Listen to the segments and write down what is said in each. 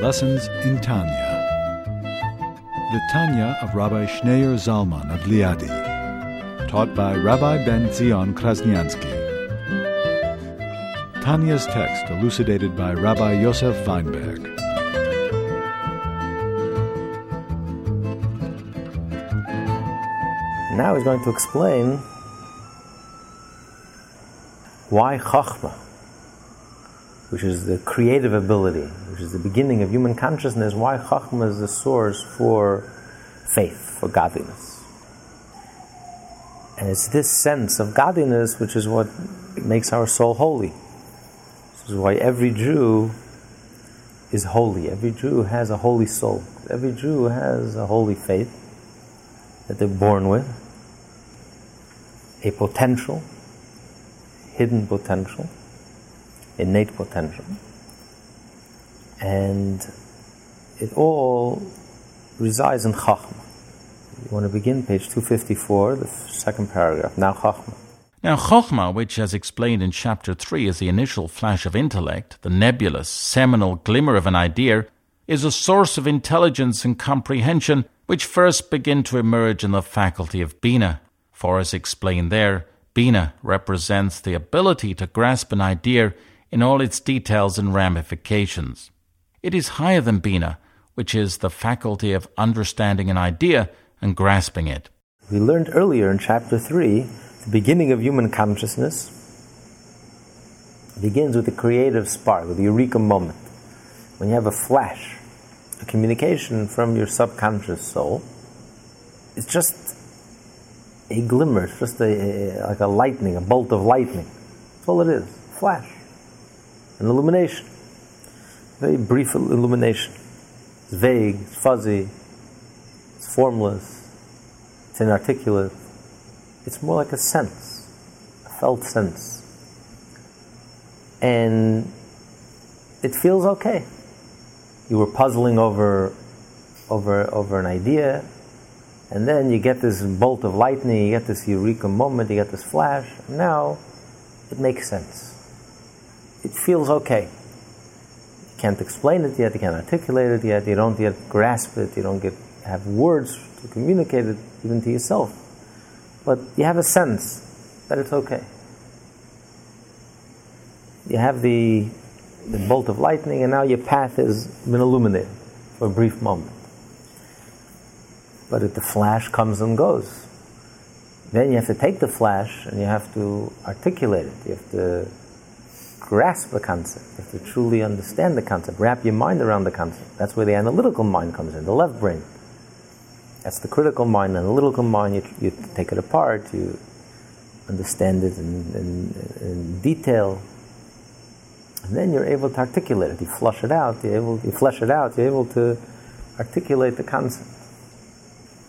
Lessons in Tanya. The Tanya of Rabbi Schneur Zalman of Liadi, taught by Rabbi Ben Zion Krasniansky. Tanya's text elucidated by Rabbi Yosef Weinberg. Now he's going to explain why Chachma, which is the creative ability, which is the beginning of human consciousness, why Chachma is the source for faith, for godliness. And it's this sense of godliness which is what makes our soul holy. This is why every Jew is holy. Every Jew has a holy soul. Every Jew has a holy faith that they're born with a potential, hidden potential, innate potential. And it all resides in Chachma. You want to begin page 254, the second paragraph. Now Chachma. Now, Chokhmah, which, as explained in chapter 3, is the initial flash of intellect, the nebulous, seminal glimmer of an idea, is a source of intelligence and comprehension which first begin to emerge in the faculty of Bina, for as explained there, Bina represents the ability to grasp an idea in all its details and ramifications. It is higher than Bina, which is the faculty of understanding an idea and grasping it. We learned earlier in chapter 3, the beginning of human consciousness begins with the creative spark, with the eureka moment. When you have a flash, a communication from your subconscious soul, it's just a glimmer, it's just a, a, like a lightning, a bolt of lightning. That's all it is. Flash. An illumination. Very brief illumination. It's vague, it's fuzzy, it's formless, it's inarticulate. It's more like a sense, a felt sense. And it feels okay. You were puzzling over, over, over an idea, and then you get this bolt of lightning, you get this eureka moment, you get this flash. Now it makes sense. It feels okay. You can't explain it yet, you can't articulate it yet, you don't yet grasp it, you don't get have words to communicate it even to yourself. But you have a sense that it's okay. You have the, the bolt of lightning, and now your path has been illuminated for a brief moment but if the flash comes and goes. Then you have to take the flash and you have to articulate it. You have to grasp the concept. You have to truly understand the concept. Wrap your mind around the concept. That's where the analytical mind comes in, the left brain. That's the critical mind. The analytical mind, you, you take it apart, you understand it in, in, in, detail, and then you're able to articulate it. You flush it out. You're able. You flesh it out. You're able to articulate the concept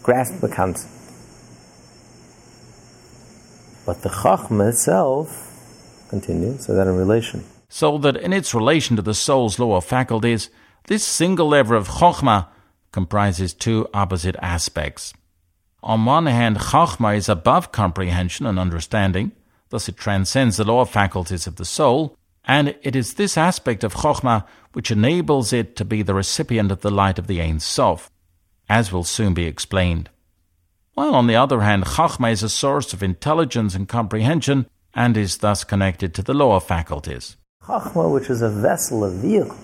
grasp the concept. But the Chachma itself, continue, so that in relation. So that in its relation to the soul's lower faculties, this single lever of Chokhmah comprises two opposite aspects. On one hand, Chokhmah is above comprehension and understanding, thus it transcends the lower faculties of the soul, and it is this aspect of Chokhmah which enables it to be the recipient of the light of the Ein Sof as will soon be explained. While on the other hand, Chachma is a source of intelligence and comprehension and is thus connected to the lower faculties. Chachma, which is a vessel, a vehicle,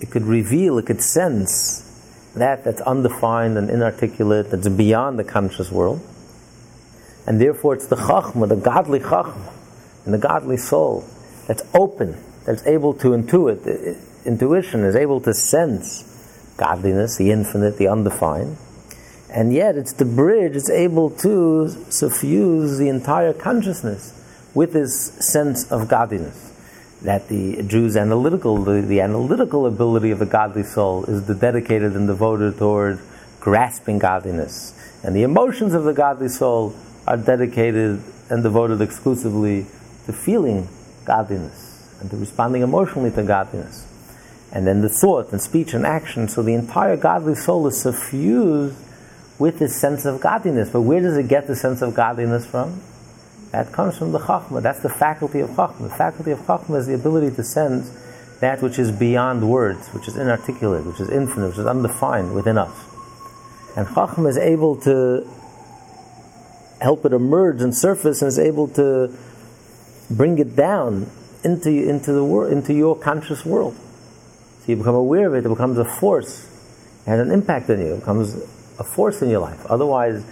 it could reveal, it could sense that that's undefined and inarticulate, that's beyond the conscious world. And therefore, it's the Chachma, the godly Chachma, and the godly soul that's open, that's able to intuit. Intuition is able to sense godliness, the infinite, the undefined. And yet it's the bridge, it's able to suffuse the entire consciousness with this sense of godliness. That the Jew's analytical, the, the analytical ability of the godly soul is the dedicated and devoted toward grasping godliness. And the emotions of the godly soul are dedicated and devoted exclusively to feeling godliness and to responding emotionally to godliness and then the thought and speech and action. So the entire godly soul is suffused with this sense of godliness. But where does it get the sense of godliness from? That comes from the Chachma. That's the faculty of Chachma. The faculty of Chachma is the ability to sense that which is beyond words, which is inarticulate, which is infinite, which is undefined within us. And Chacham is able to help it emerge and surface and is able to bring it down into, into, the world, into your conscious world. So you become aware of it, it becomes a force, it has an impact on you, it becomes a force in your life. Otherwise,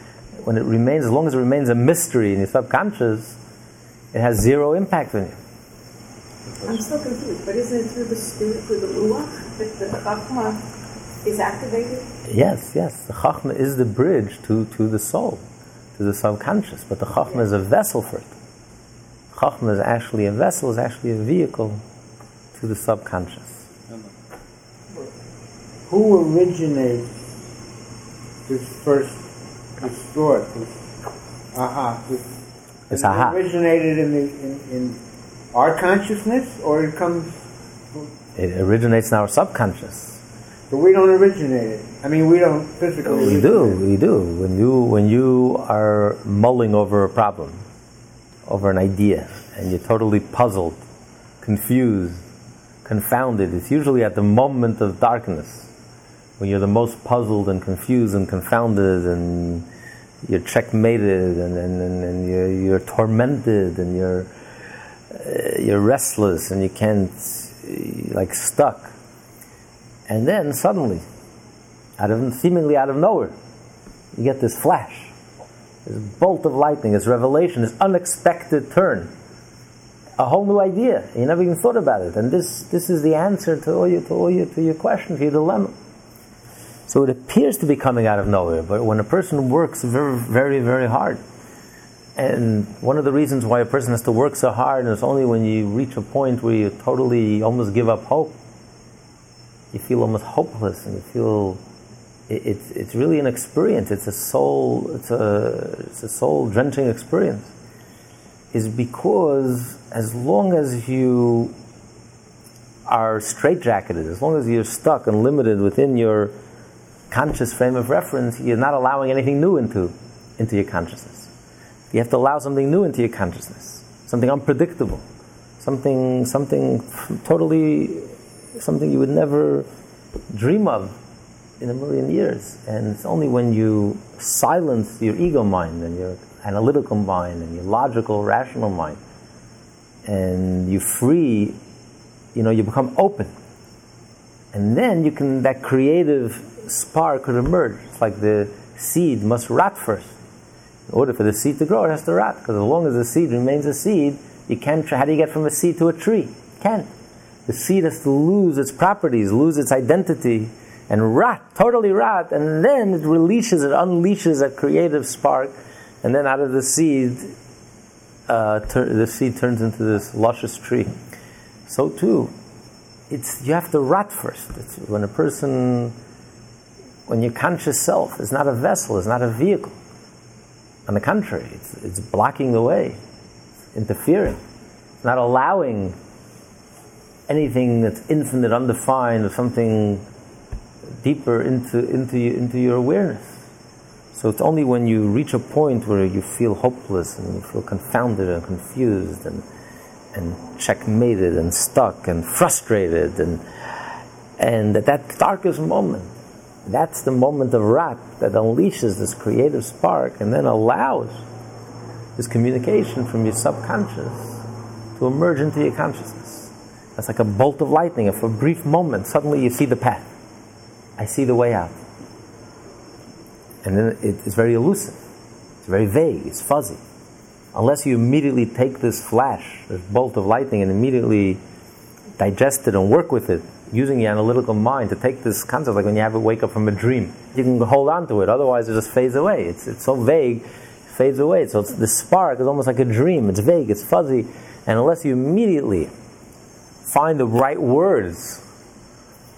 when it remains, as long as it remains a mystery in your subconscious, it has zero impact on you. I'm still confused, but isn't it through the spirit, through the ruach, that the chachma is activated? Yes, yes. The chachma is the bridge to, to the soul, to the subconscious, but the chachma is a vessel for it. Chachma is actually a vessel, is actually a vehicle to the subconscious. Who originates this first this thought, this aha, this It's aha. originated in, the, in, in our consciousness, or it comes, It originates in our subconscious. but we don't originate it. I mean, we don't physically. We do, we do. When you when you are mulling over a problem, over an idea, and you're totally puzzled, confused, confounded, it's usually at the moment of darkness when you're the most puzzled and confused and confounded and you're checkmated and, and, and, and you're, you're tormented and you're uh, you're restless and you can't like stuck. And then suddenly out of seemingly out of nowhere you get this flash. This bolt of lightning this revelation this unexpected turn. A whole new idea. You never even thought about it. And this this is the answer to all your to all your to your question to your dilemma so it appears to be coming out of nowhere, but when a person works very, very, very hard, and one of the reasons why a person has to work so hard is only when you reach a point where you totally almost give up hope. You feel almost hopeless, and you feel it, it's it's really an experience. It's a soul. It's a it's a soul drenching experience. Is because as long as you are straitjacketed, as long as you're stuck and limited within your conscious frame of reference, you're not allowing anything new into, into your consciousness. You have to allow something new into your consciousness, something unpredictable, something, something totally, something you would never dream of in a million years. And it's only when you silence your ego mind and your analytical mind and your logical, rational mind, and you free, you know, you become open. And then you can, that creative spark could emerge. It's like the seed must rot first. In order for the seed to grow, it has to rot. Because as long as the seed remains a seed, you can't. How do you get from a seed to a tree? You can't. The seed has to lose its properties, lose its identity, and rot, totally rot, and then it releases, it unleashes a creative spark, and then out of the seed, uh, tur- the seed turns into this luscious tree. So too, it's you have to rot first. It's when a person when your conscious self is not a vessel, is not a vehicle. On the contrary, it's, it's blocking the way, interfering, not allowing anything that's infinite, undefined, or something deeper into, into, into your awareness. So it's only when you reach a point where you feel hopeless and you feel confounded and confused and, and checkmated and stuck and frustrated and, and at that darkest moment, that's the moment of rat that unleashes this creative spark and then allows this communication from your subconscious to emerge into your consciousness. That's like a bolt of lightning. For a brief moment, suddenly you see the path. I see the way out. And then it's very elusive. It's very vague. It's fuzzy. Unless you immediately take this flash, this bolt of lightning, and immediately digest it and work with it, using your analytical mind to take this concept, like when you have a wake up from a dream, you can hold on to it. Otherwise, it just fades away. It's, it's so vague, it fades away. So it's, the spark is almost like a dream. It's vague, it's fuzzy, and unless you immediately find the right words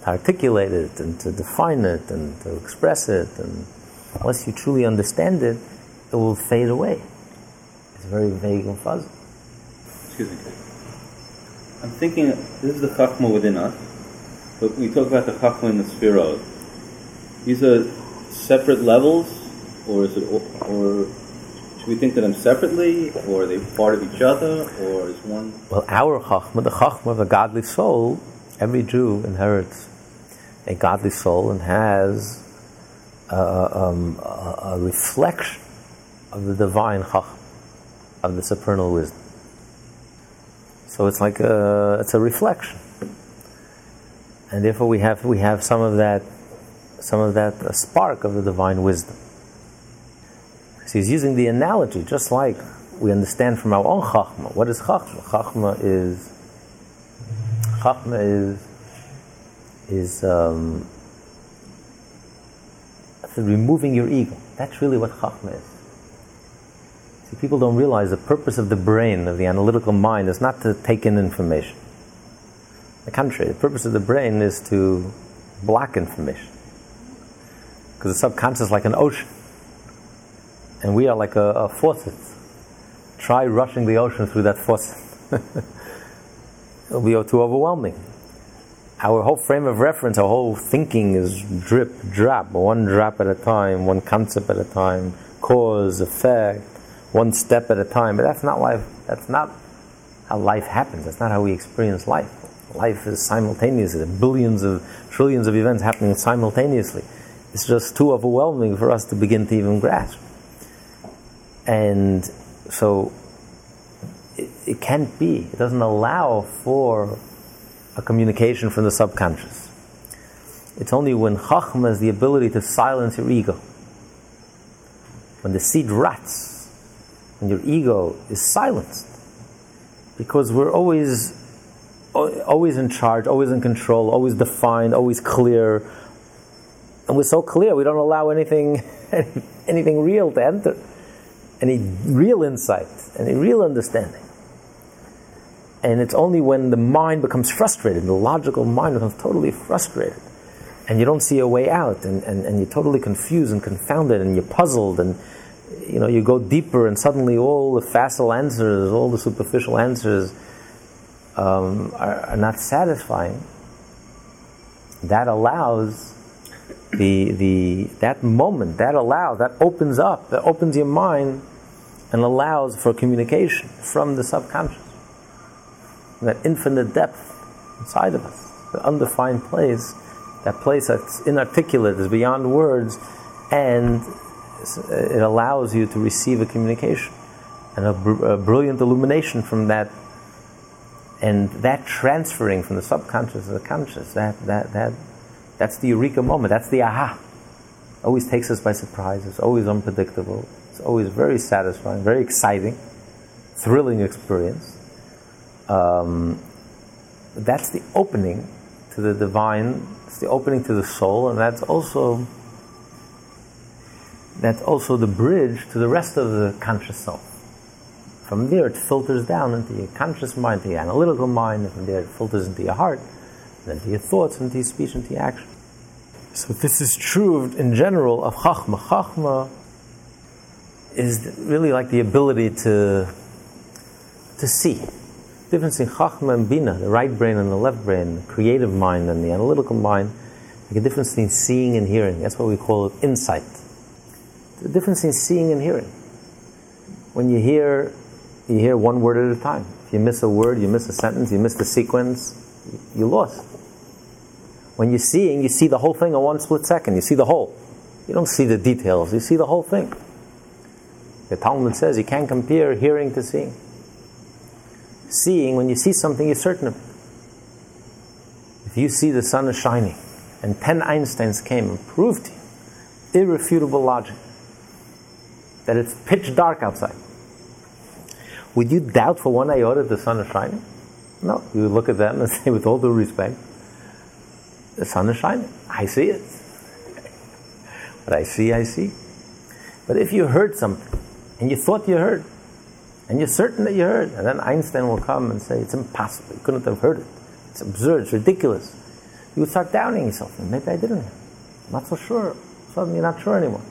to articulate it and to define it and to express it, and unless you truly understand it, it will fade away. It's very vague and fuzzy. Excuse me. I'm thinking this is the chachma within us, but we talk about the chachma and the sphirot. These are separate levels, or is it, or should we think of them separately, or are they part of each other, or is one? Well, our chachma, the chachma of a godly soul, Every Jew inherits a godly soul and has a, um, a, a reflection of the divine chacham, of the supernal wisdom. So it's like a, it's a reflection, and therefore we have we have some of that, some of that spark of the divine wisdom. So he's using the analogy, just like we understand from our own chachma. What is chachma? Chachma is chachma is is um, removing your ego. That's really what chachma is. See, people don't realize the purpose of the brain, of the analytical mind, is not to take in information. The contrary, the purpose of the brain is to block information. Because the subconscious is like an ocean. And we are like a, a faucet. Try rushing the ocean through that faucet. It'll be too overwhelming. Our whole frame of reference, our whole thinking is drip, drop, one drop at a time, one concept at a time, cause, effect, one step at a time. But that's not life. That's not how life happens. That's not how we experience life. Life is simultaneous. There are billions of, trillions of events happening simultaneously. It's just too overwhelming for us to begin to even grasp. And so it, it can't be. It doesn't allow for a communication from the subconscious. It's only when Chachma has the ability to silence your ego. When the seed rots, when your ego is silenced. Because we're always always in charge, always in control, always defined, always clear. And we're so clear, we don't allow anything anything real to enter any real insight, any real understanding. And it's only when the mind becomes frustrated, the logical mind becomes totally frustrated, and you don't see a way out, and, and, and you're totally confused and confounded, and you're puzzled, and you know you go deeper, and suddenly all the facile answers, all the superficial answers, um, are, are not satisfying. That allows the the that moment, that allows, that opens up, that opens your mind and allows for communication from the subconscious. That infinite depth inside of us, the undefined place, that place that's inarticulate, is beyond words, and it allows you to receive a communication and a, br- a brilliant illumination from that. And that transferring from the subconscious to the conscious, that, that, that, that's the eureka moment, that's the aha. Always takes us by surprise, it's always unpredictable, it's always very satisfying, very exciting, thrilling experience. Um, that's the opening to the divine. It's the opening to the soul, and that's also that's also the bridge to the rest of the conscious soul. From there, it filters down into your conscious mind, to your analytical mind, and from there, it filters into your heart, and into your thoughts, into your speech, into your action. So, this is true in general of Chachma. Chachma is really like the ability to, to see. The difference in Chachma and Bina, the right brain and the left brain, the creative mind and the analytical mind, like a difference between seeing and hearing. That's what we call insight. The difference in seeing and hearing. When you hear, you hear one word at a time. If you miss a word, you miss a sentence, you miss the sequence, you lost. When you're seeing, you see the whole thing in one split second. You see the whole. You don't see the details, you see the whole thing. The Talmud says you can't compare hearing to seeing. Seeing, when you see something, you're certain of it. If you see the sun is shining, and 10 Einsteins came and proved to you, irrefutable logic, that it's pitch dark outside, would you doubt for one iota the sun is shining? No. You would look at them and say, with all due respect, the sun is shining. I see it. What I see, I see. But if you heard something, and you thought you heard, and you're certain that you heard, and then Einstein will come and say, It's impossible, you couldn't have heard it. It's absurd, it's ridiculous. You would start doubting yourself, and maybe I didn't. I'm not so sure. Suddenly you're not sure anymore.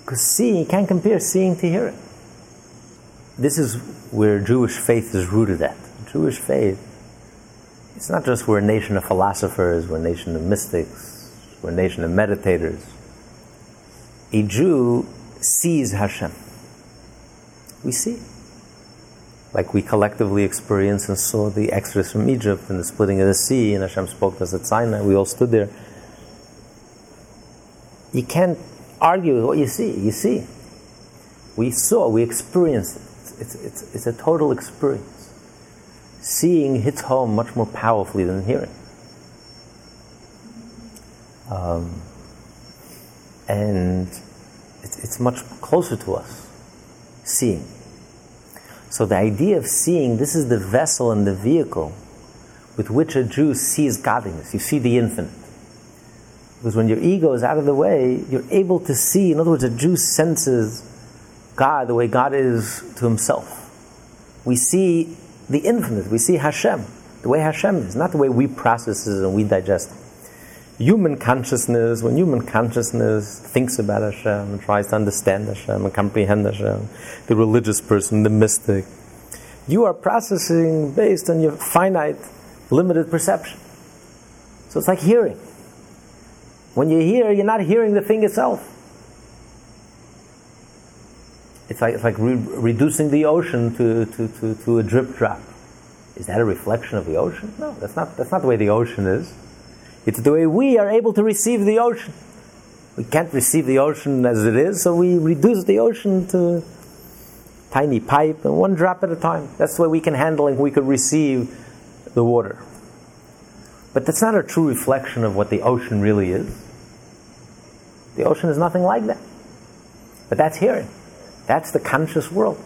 Because seeing, you can't compare seeing to hearing. This is where Jewish faith is rooted at. Jewish faith, it's not just we're a nation of philosophers, we're a nation of mystics, we're a nation of meditators. A Jew sees Hashem. We see. like we collectively experienced and saw the exodus from Egypt and the splitting of the sea, and Hashem spoke to us at Sinai. We all stood there. You can't argue with what you see. You see. We saw, we experienced it. It's, it's, it's a total experience. Seeing hits home much more powerfully than hearing. Um, and it's, it's much closer to us, seeing. So the idea of seeing, this is the vessel and the vehicle with which a Jew sees godliness. You see the infinite. Because when your ego is out of the way, you're able to see, in other words, a Jew senses God the way God is to himself. We see the infinite, we see Hashem, the way Hashem is, not the way we process it and we digest it human consciousness, when human consciousness thinks about Hashem and tries to understand Hashem and comprehend Hashem, the religious person, the mystic, you are processing based on your finite, limited perception. So it's like hearing. When you hear, you're not hearing the thing itself. It's like, it's like re- reducing the ocean to, to, to, to a drip drop. Is that a reflection of the ocean? No, that's not, that's not the way the ocean is. It's the way we are able to receive the ocean. We can't receive the ocean as it is, so we reduce the ocean to tiny pipe and one drop at a time. That's the way we can handle and we could receive the water. But that's not a true reflection of what the ocean really is. The ocean is nothing like that. But that's hearing. That's the conscious world.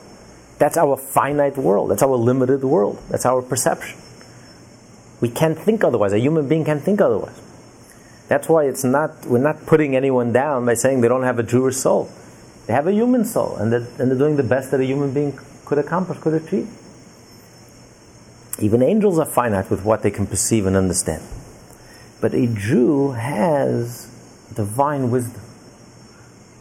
That's our finite world. That's our limited world. That's our perception. We can't think otherwise. A human being can't think otherwise. That's why it's not, we're not putting anyone down by saying they don't have a Jewish soul. They have a human soul, and they're, and they're doing the best that a human being could accomplish, could achieve. Even angels are finite with what they can perceive and understand. But a Jew has divine wisdom,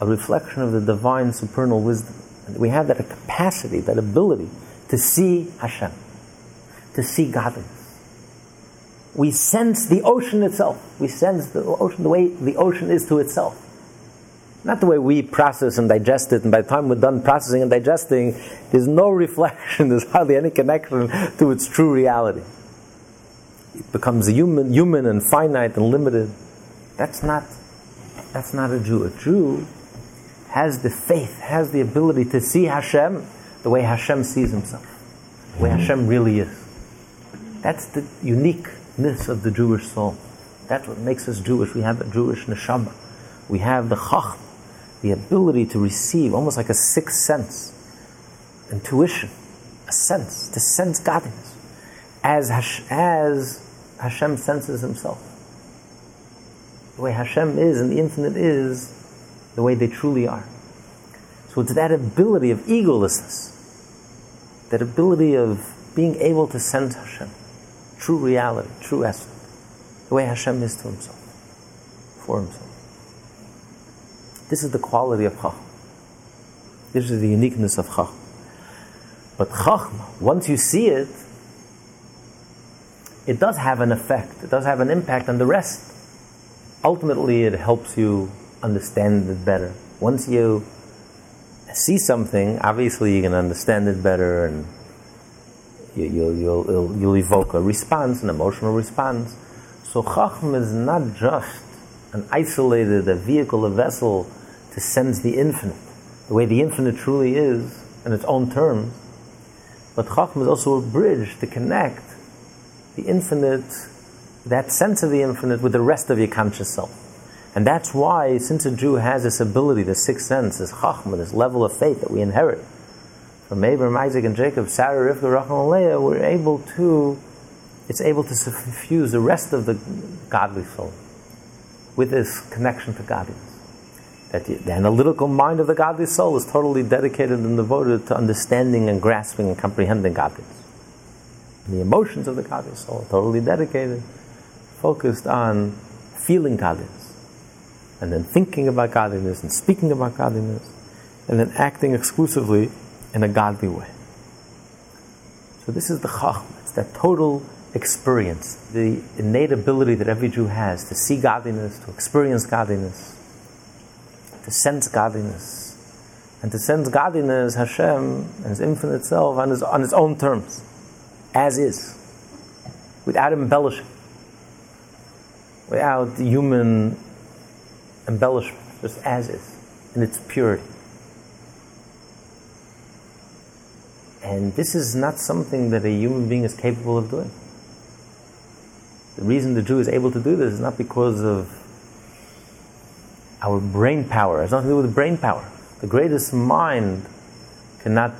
a reflection of the divine supernal wisdom. We have that capacity, that ability to see Hashem, to see godliness we sense the ocean itself. We sense the ocean the way the ocean is to itself. Not the way we process and digest it, and by the time we're done processing and digesting, there's no reflection, there's hardly any connection to its true reality. It becomes human, human and finite and limited. That's not, that's not a Jew. A Jew has the faith, has the ability to see Hashem the way Hashem sees himself, the way Hashem really is. That's the unique ness of the Jewish soul. That's what makes us Jewish. We have a Jewish neshama. We have the chacham, the ability to receive, almost like a sixth sense, intuition, a sense, to sense godliness, as, Hash, as Hashem senses himself. The way Hashem is and the infinite is the way they truly are. So it's that ability of egolessness, that ability of being able to sense Hashem true reality, true essence, the way Hashem is to Himself, for Himself. This is the quality of Chachma. This is the uniqueness of Chachma. But Chachma, once you see it, it does have an effect. It does have an impact on the rest. Ultimately, it helps you understand it better. Once you see something, obviously you can understand it better and you, will you'll, you'll, you'll evoke a response, an emotional response. So Chacham is not just an isolated, a vehicle, a vessel to sense the infinite, the way the infinite truly is in its own terms. But Chacham is also a bridge to connect the infinite, that sense of the infinite, with the rest of your conscious self. And that's why, since a Jew has this ability, this sixth sense, this Chachma, this level of faith that we inherit, from Abraham, Isaac, and Jacob, Sarah, Rivka, Rachel, and Leah, we're able to, it's able to suffuse the rest of the godly soul with this connection to godliness. That the, analytical mind of the godly soul is totally dedicated and devoted to understanding and grasping and comprehending godliness. And the emotions of the godly soul are totally dedicated, focused on feeling godliness, and then thinking about godliness and speaking about godliness, and then acting exclusively in a godly way. So this is the chachma. It's that total experience, the innate ability that every Jew has to see godliness, to experience godliness, to sense godliness, and to sense godliness, Hashem, and His infinite self on His, on His own terms, as is, without embellishing, without human embellishment, just as is, in its purity. And this is not something that a human being is capable of doing. The reason the Jew is able to do this is not because of our brain power. It has nothing to do with brain power. The greatest mind cannot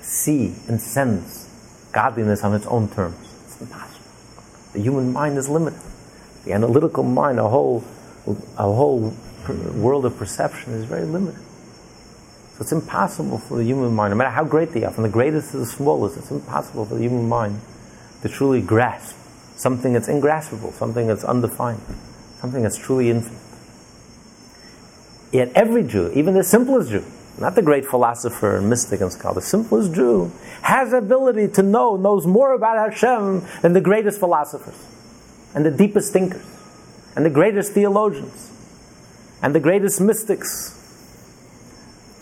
see and sense godliness on its own terms. It's impossible. The human mind is limited. The analytical mind, a whole, a whole world of perception is very limited. So it's impossible for the human mind, no matter how great they are, from the greatest to the smallest, it's impossible for the human mind to truly grasp something that's ingraspable, something that's undefined, something that's truly infinite. Yet every Jew, even the simplest Jew, not the great philosopher and mystic and scholar, the simplest Jew, has ability to know, knows more about Hashem than the greatest philosophers, and the deepest thinkers, and the greatest theologians, and the greatest mystics.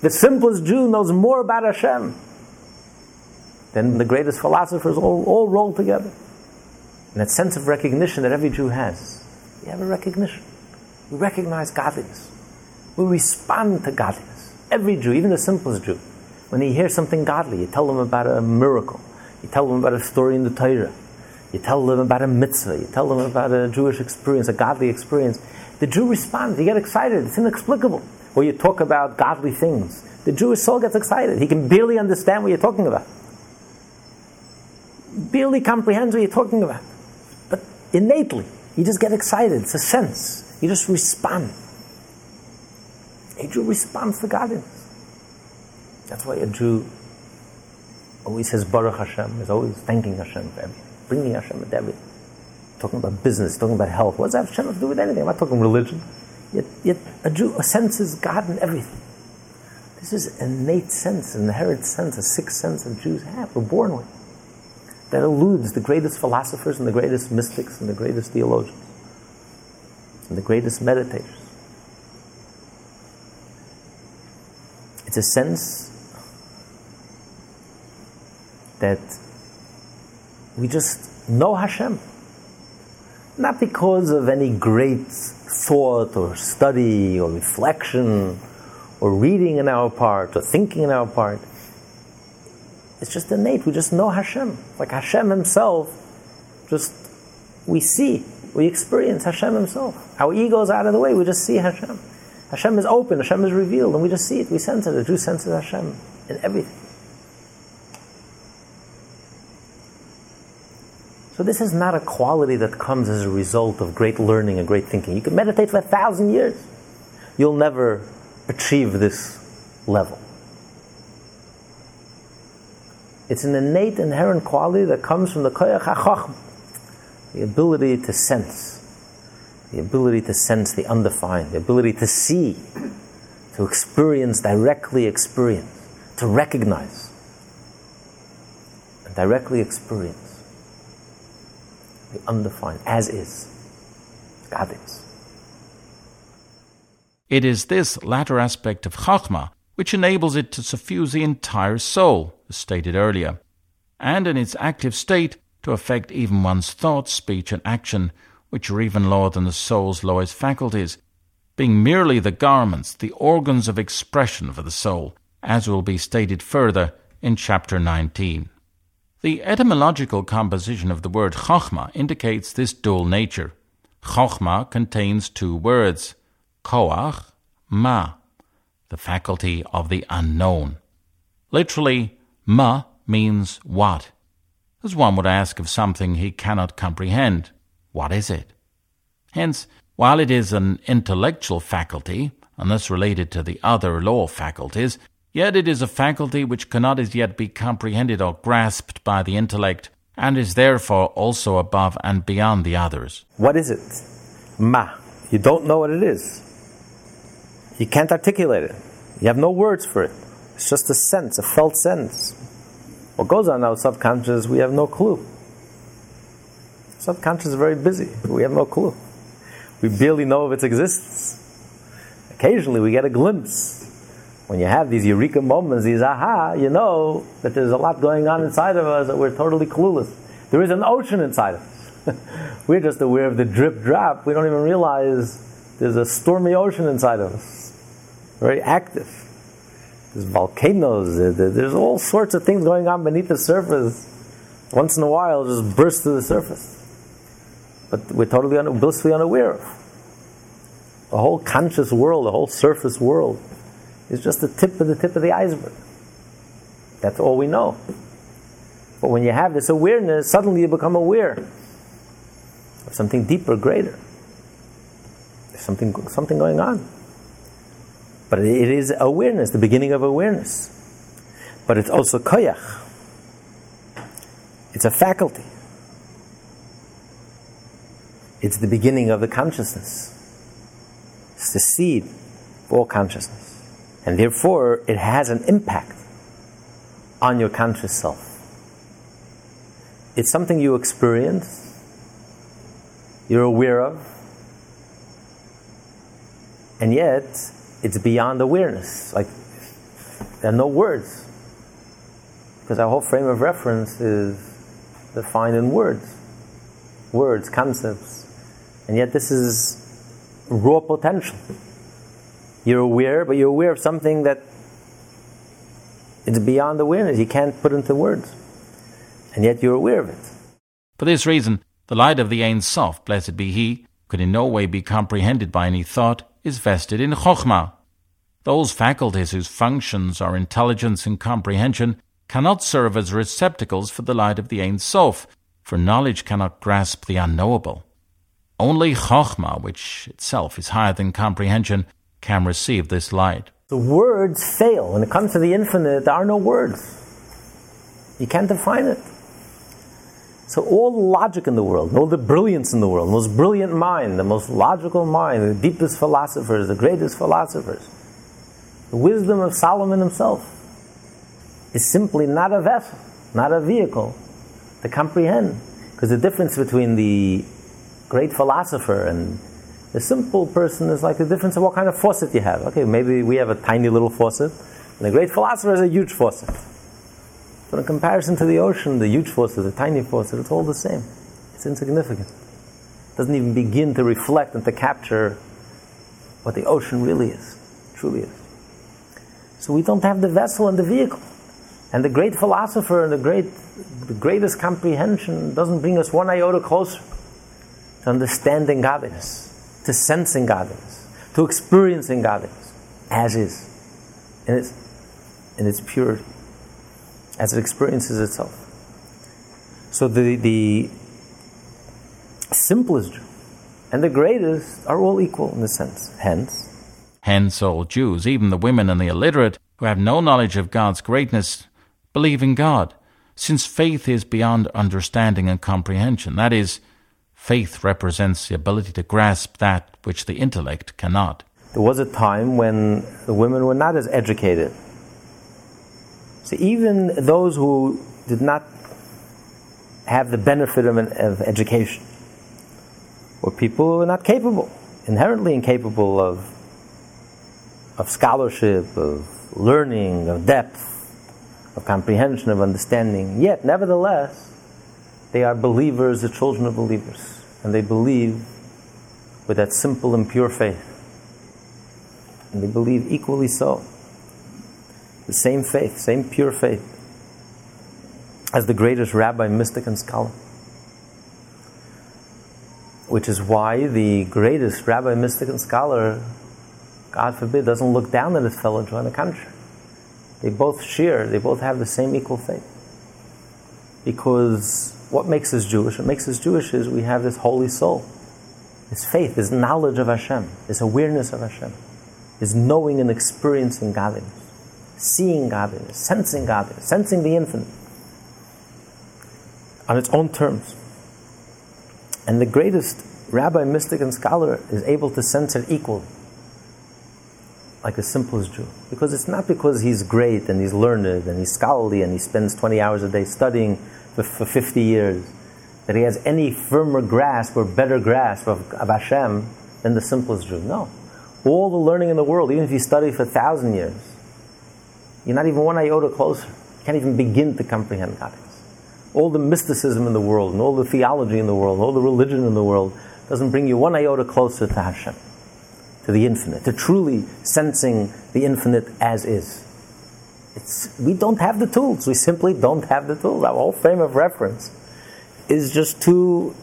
The simplest Jew knows more about Hashem than the greatest philosophers all, all rolled together. And that sense of recognition that every Jew has. We have a recognition. We recognize godliness. We respond to godliness. Every Jew, even the simplest Jew, when he hears something godly, you tell them about a miracle, you tell them about a story in the Torah, you tell them about a mitzvah, you tell them about a Jewish experience, a godly experience. The Jew responds, he gets excited, it's inexplicable. Or you talk about godly things. The Jewish soul gets excited. He can barely understand what you're talking about. Barely comprehends what you're talking about But innately. You just get excited. It's a sense. You just respond. A Jew responds to godliness. That's why a Jew always says Baruch Hashem, is always thanking Hashem for everything, bringing Hashem with everything. Talking about business, talking about health. What does Hashem have to do with anything? I'm not talking religion. Yet, yet a Jew senses God in everything. This is innate sense, an inherent sense, a sixth sense that Jews have. We're born with that eludes the greatest philosophers and the greatest mystics and the greatest theologians and the greatest meditators. It's a sense that we just know Hashem. Not because of any great thought or study or reflection or reading in our part or thinking in our part. It's just innate. We just know Hashem. Like Hashem Himself, just we see, we experience Hashem Himself. Our ego is out of the way. We just see Hashem. Hashem is open. Hashem is revealed, and we just see it. We sense it. The Jew senses Hashem in everything. So this is not a quality that comes as a result of great learning and great thinking. You can meditate for a thousand years. You'll never achieve this level. It's an innate, inherent quality that comes from the koyach hachochm, the ability to sense, the ability to sense the undefined, the ability to see, to experience, directly experience, to recognize, and directly experience the undefined as is, God is. It is this latter aspect of Chachma which enables it to suffuse the entire soul, as stated earlier, and in its active state to affect even one's thoughts, speech, and action, which are even lower than the soul's lowest faculties, being merely the garments, the organs of expression for the soul, as will be stated further in chapter 19. The etymological composition of the word chokhmah indicates this dual nature. Chokhmah contains two words, koach, ma, the faculty of the unknown. Literally, ma means what. As one would ask of something he cannot comprehend, what is it? Hence, while it is an intellectual faculty, and thus related to the other law faculties, yet it is a faculty which cannot as yet be comprehended or grasped by the intellect, and is therefore also above and beyond the others. What is it? Ma. You don't know what it is. You can't articulate it. You have no words for it. It's just a sense, a felt sense. What goes on in our subconscious, we have no clue. Subconscious is very busy. We have no clue. We barely know of its existence. Occasionally we get a glimpse When you have these eureka moments, these aha, you know that there's a lot going on inside of us that we're totally clueless. There is an ocean inside of us. we're just aware of the drip drop. We don't even realize there's a stormy ocean inside of us. Very active. There's volcanoes, there's all sorts of things going on beneath the surface. Once in a while, just burst to the surface. But we're totally un- blissfully unaware of. The whole conscious world, the whole surface world, is just the tip of the tip of the iceberg. That's all we know. But when you have this awareness, suddenly you become aware of something deeper, greater. There's something, something going on. But it is awareness, the beginning of awareness. But it's also koyach. It's a faculty. It's the beginning of the consciousness. It's the seed of all consciousness. And therefore, it has an impact on your conscious self. It's something you experience, you're aware of, and yet it's beyond awareness. Like, there are no words. Because our whole frame of reference is defined in words words, concepts. And yet, this is raw potential. You're aware, but you're aware of something that it's beyond awareness. You can't put into words. And yet you're aware of it. For this reason, the light of the Ein Sof, blessed be He, could in no way be comprehended by any thought, is vested in Chokhmah. Those faculties whose functions are intelligence and comprehension cannot serve as receptacles for the light of the Ein Sof, for knowledge cannot grasp the unknowable. Only Chokhmah, which itself is higher than comprehension, can receive this light. The words fail. When it comes to the infinite, there are no words. You can't define it. So all the logic in the world, all the brilliance in the world, the most brilliant mind, the most logical mind, the deepest philosophers, the greatest philosophers, the wisdom of Solomon himself is simply not a vessel, not a vehicle to comprehend. Because the difference between the great philosopher and the simple person is like the difference of what kind of faucet you have. Okay, maybe we have a tiny little faucet, and the great philosopher has a huge faucet. But in comparison to the ocean, the huge faucet, the tiny faucet, it's all the same. It's insignificant. It doesn't even begin to reflect and to capture what the ocean really is, truly is. So we don't have the vessel and the vehicle. And the great philosopher and the great the greatest comprehension doesn't bring us one iota closer to understanding godliness to sensing godliness, to experiencing godliness as is, in its, in its purity, as it experiences itself. So the, the simplest and the greatest are all equal in the sense. Hence, Hence, all Jews, even the women and the illiterate, who have no knowledge of God's greatness, believe in God, since faith is beyond understanding and comprehension. That is, Faith represents the ability to grasp that which the intellect cannot. There was a time when the women were not as educated. So even those who did not have the benefit of, an, of education were people who were not capable, inherently incapable of, of scholarship, of learning, of depth, of comprehension, of understanding. Yet, nevertheless, they are believers, the children of believers, and they believe with that simple and pure faith. And they believe equally so. The same faith, same pure faith, as the greatest rabbi, mystic, and scholar. Which is why the greatest rabbi, mystic, and scholar, God forbid, doesn't look down at his fellow Jew on the contrary. They both share, they both have the same equal faith. Because what makes us Jewish? What makes us Jewish is we have this holy soul, this faith, this knowledge of Hashem, this awareness of Hashem, this knowing and experiencing godliness, seeing godliness, sensing godliness, sensing the infinite on its own terms. And the greatest rabbi, mystic, and scholar is able to sense it equally, like the simplest Jew. Because it's not because he's great and he's learned and he's scholarly and he spends 20 hours a day studying for, for 50 years, that he has any firmer grasp or better grasp of, of Hashem than the simplest Jew. No. All the learning in the world, even if you study for a thousand years, You're not even one iota closer. You can't even begin to comprehend godliness. All the mysticism in the world, and all the theology in the world, and all the religion in the world doesn't bring you one iota closer to Hashem, to the infinite, to truly sensing the infinite as is. It's, we don't have the tools. We simply don't have the tools. Our whole frame of reference is just too.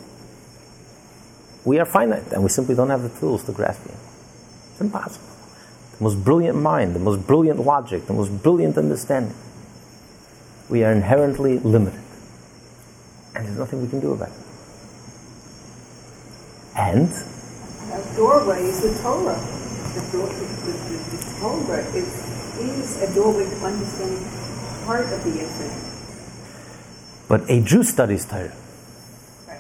We are finite, and we simply don't have the tools to grasp it. It's impossible. The most brilliant mind, the most brilliant logic, the most brilliant understanding. We are inherently limited. And there's nothing we can do about it. And? The doorway is the Torah. The, door, the, the, the Torah is is a doorway to understanding part of the infinite. But a Jew studies Torah. Right.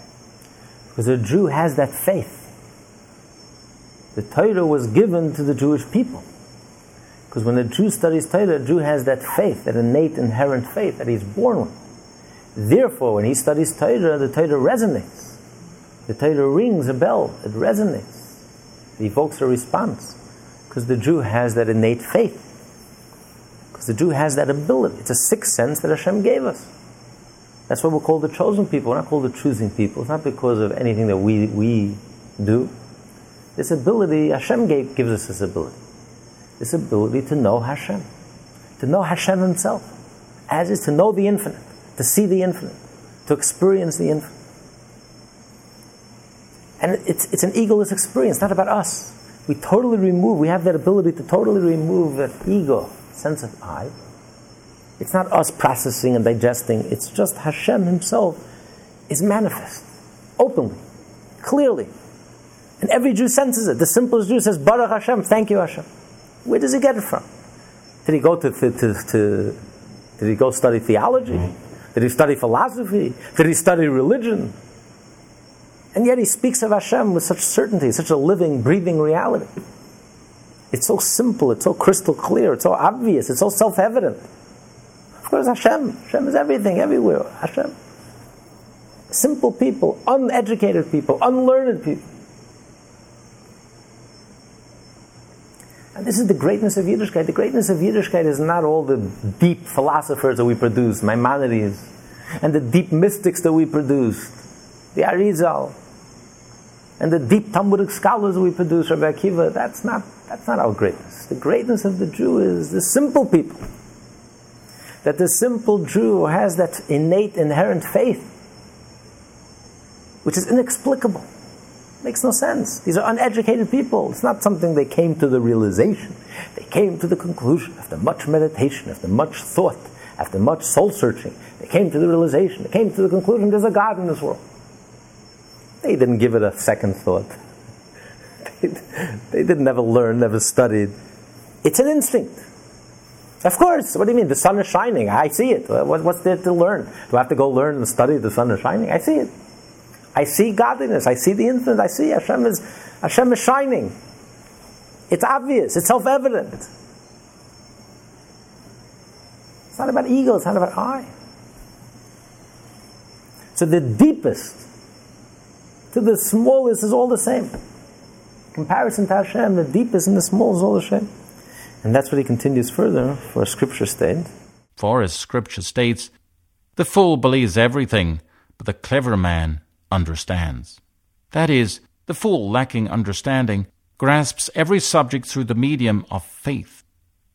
Because a Jew has that faith. The Torah was given to the Jewish people. Because when a Jew studies Torah, a Jew has that faith, that innate, inherent faith that he's born with. Therefore, when he studies Torah, the Torah resonates. The Torah rings a bell, it resonates. It evokes a response. Because the Jew has that innate faith. The Jew has that ability. It's a sixth sense that Hashem gave us. That's why we're called the chosen people. We're not called the choosing people. It's not because of anything that we, we do. This ability, Hashem gave, gives us this ability. This ability to know Hashem. To know Hashem Himself. As is to know the infinite. To see the infinite. To experience the infinite. And it's, it's an egoless experience, not about us. We totally remove, we have that ability to totally remove that ego sense of I. It's not us processing and digesting, it's just Hashem Himself is manifest, openly, clearly. And every Jew senses it. The simplest Jew says, Baruch Hashem, thank you Hashem. Where does he get it from? Did he go to, to, to, to did he go study theology? Mm-hmm. Did he study philosophy? Did he study religion? And yet he speaks of Hashem with such certainty, such a living, breathing reality. It's so simple, it's so crystal clear, it's so obvious, it's so self evident. Of course, Hashem. Hashem is everything, everywhere. Hashem. Simple people, uneducated people, unlearned people. And this is the greatness of Yiddishkeit. The greatness of Yiddishkeit is not all the deep philosophers that we produce, Maimonides, and the deep mystics that we produced, the Arizal, and the deep Talmudic scholars we produce, Rabbi Akiva. That's not that's not our greatness. The greatness of the Jew is the simple people. That the simple Jew has that innate, inherent faith, which is inexplicable. Makes no sense. These are uneducated people. It's not something they came to the realization. They came to the conclusion after much meditation, after much thought, after much soul searching. They came to the realization. They came to the conclusion there's a God in this world. They didn't give it a second thought. they didn't never learn, never studied. It's an instinct. Of course. What do you mean? The sun is shining. I see it. what's there to learn? Do I have to go learn and study the sun is shining? I see it. I see godliness. I see the infinite. I see Hashem is, Hashem is shining. It's obvious. It's self-evident. It's not about ego. It's not about I. So the deepest to the smallest is all the same comparison to Hashem, the deepest and the smallest is all Hashem. And that's what he continues further for scripture state. For as scripture states, the fool believes everything, but the clever man understands. That is, the fool lacking understanding grasps every subject through the medium of faith,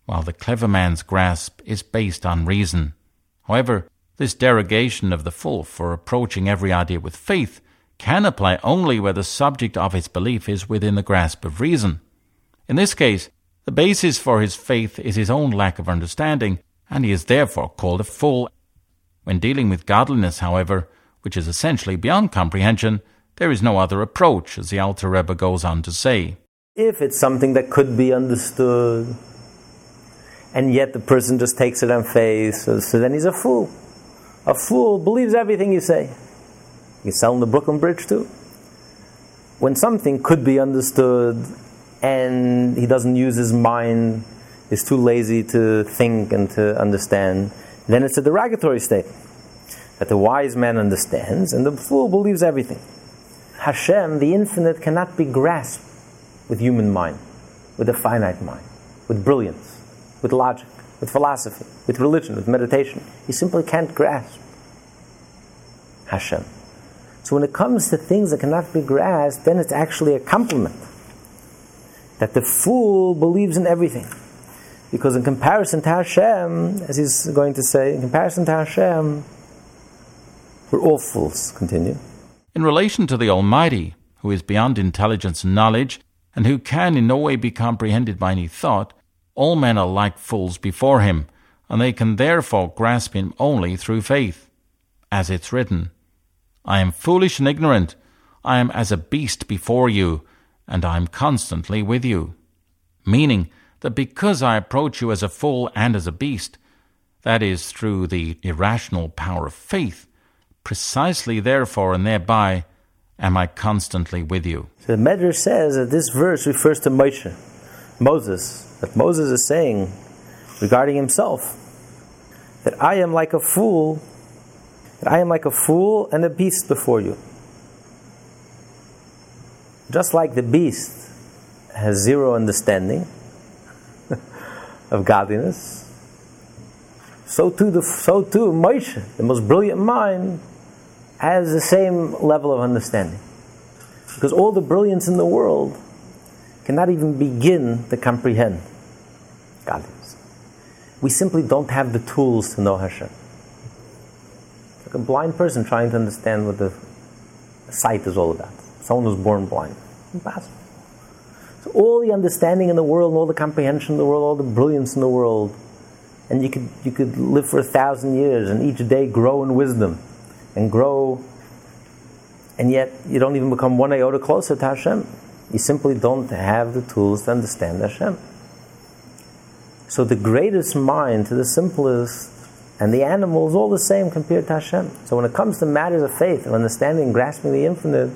while the clever man's grasp is based on reason. However, this derogation of the fool for approaching every idea with faith can apply only where the subject of his belief is within the grasp of reason. In this case, the basis for his faith is his own lack of understanding, and he is therefore called a fool. When dealing with godliness, however, which is essentially beyond comprehension, there is no other approach, as the Alter Rebbe goes on to say. If it's something that could be understood, and yet the person just takes it on faith, so, so then he's a fool. A fool believes everything you say. He's selling the Brooklyn Bridge too. When something could be understood and he doesn't use his mind, is too lazy to think and to understand, then it's a derogatory statement That the wise man understands and the fool believes everything. Hashem, the infinite, cannot be grasped with human mind, with a finite mind, with brilliance, with logic. with philosophy, with religion, with meditation. He simply can't grasp Hashem. So when it comes to things that cannot be grasped, then it's actually a compliment. That the fool believes in everything. Because in comparison to Hashem, as he's going to say, in comparison to Hashem, we're all fools. Continue. In relation to the Almighty, who is beyond intelligence and knowledge, and who can in no way be comprehended by any thought, all men are like fools before him, and they can therefore grasp him only through faith. As it's written, I am foolish and ignorant, I am as a beast before you, and I am constantly with you. Meaning that because I approach you as a fool and as a beast, that is, through the irrational power of faith, precisely therefore and thereby am I constantly with you. So the Medrash says that this verse refers to Moshe, Moses, that Moses is saying regarding himself that I am like a fool, I am like a fool and a beast before you. Just like the beast has zero understanding of godliness, so too, the, so too Moshe, the most brilliant mind, has the same level of understanding. Because all the brilliance in the world cannot even begin to comprehend godliness. We simply don't have the tools to know Hashem. A blind person trying to understand what the sight is all about. Someone who's born blind. Impossible. So all the understanding in the world, all the comprehension in the world, all the brilliance in the world, and you could you could live for a thousand years and each day grow in wisdom and grow and yet you don't even become one iota closer to Hashem. You simply don't have the tools to understand Hashem. So the greatest mind to the simplest and the animal is all the same compared to Hashem. So when it comes to matters of faith, of understanding, grasping the infinite,